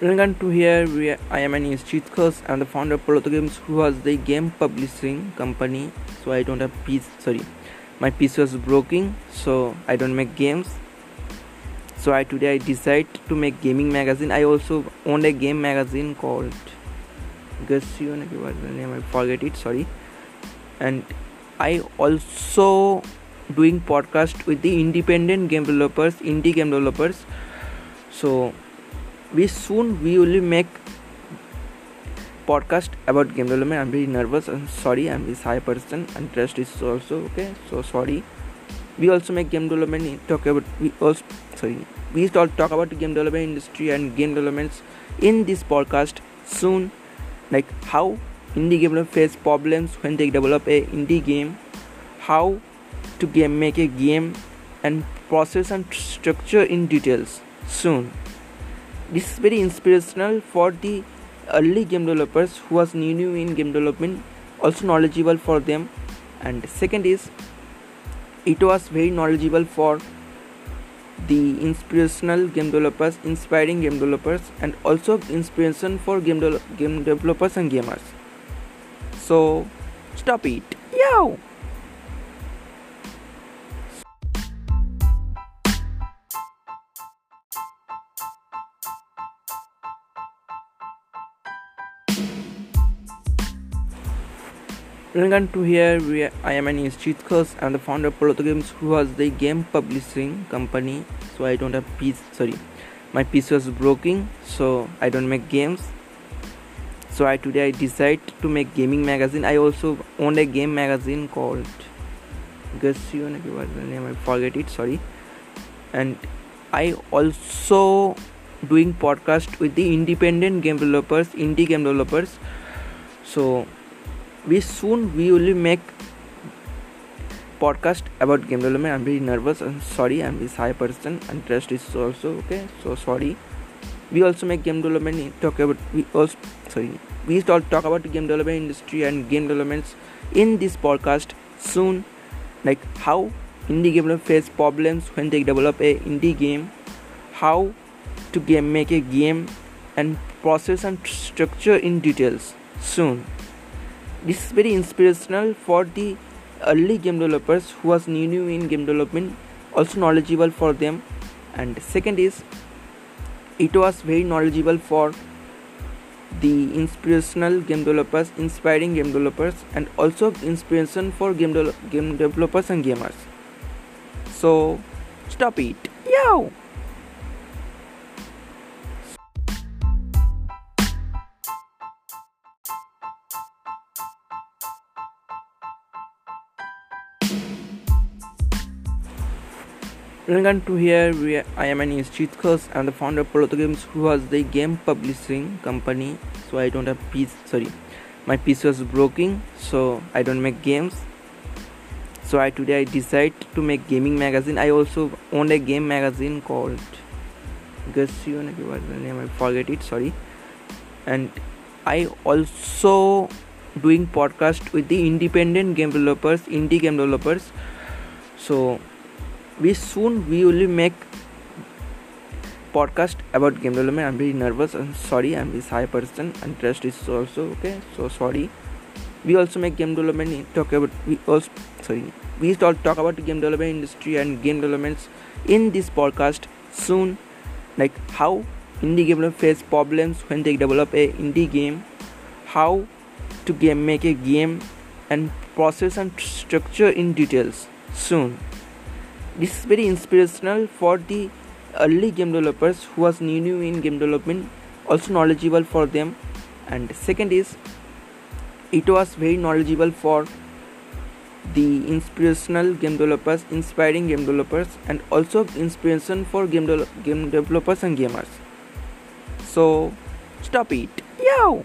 Welcome to here. We are, I am an Khos. I'm the founder of Proto Games, who was the game publishing company. So I don't have piece. Sorry, my piece was broken, so I don't make games. So I today I decide to make gaming magazine. I also own a game magazine called Gusion. What the name? I forget it. Sorry. And I also doing podcast with the independent game developers, indie game developers. So we soon we will make podcast about game development. I'm very nervous and sorry i'm this high person and trust is also okay? So sorry. We also make game development talk about we also sorry. We all talk about game development industry and game developments in this podcast soon. Like how indie game developers face problems when they develop a indie game how to game make a game and process and structure in details soon this is very inspirational for the early game developers who was new new in game development also knowledgeable for them. And second is it was very knowledgeable for the inspirational game developers inspiring game developers and also inspiration for game, de- game developers and gamers. So stop it. Yo Welcome to here. We are, I am an Khos. I'm the founder of Proto Games, who was the game publishing company. So I don't have piece. Sorry, my piece was broken, so I don't make games. So I today I decide to make gaming magazine. I also own a game magazine called Gusion. What the name? I forget it. Sorry. And I also doing podcast with the independent game developers, indie game developers. So we soon we will make podcast about game development. I'm very nervous and sorry i'm this high person and trust is also okay? So sorry. We also make game development talk about we also sorry we all talk about the game development industry and game developments in this podcast soon. Like how indie developers face problems when they develop a indie game how to game make a game and process and structure in details soon this is very inspirational for the early game developers who was new new in game development also knowledgeable for them. And second is it was very knowledgeable for the inspirational game developers inspiring game developers and also inspiration for game, de- game developers and gamers. So stop it. Yo Welcome to here. We I am an Khos. I'm the founder of Proto Games, who was the game publishing company. So I don't have piece. Sorry, my piece was broken, so I don't make games. So I today I decide to make gaming magazine. I also own a game magazine called Gusion. What the name? I forget it. Sorry. And I also doing podcast with the independent game developers, indie game developers. So we soon we will make podcast about game development. I'm very nervous and sorry i'm this high person and trust is also okay so sorry. We also make game development talk about we also sorry we all talk about game development industry and game developments in this podcast soon. Like how indie developers face problems when they develop a indie game how to game make a game and process and structure in details soon this is very inspirational for the early game developers who was new in game development also knowledgeable for them. And second is it was very knowledgeable for the inspirational game developers inspiring game developers and also inspiration for game, de- game developers and gamers. So stop it. Yo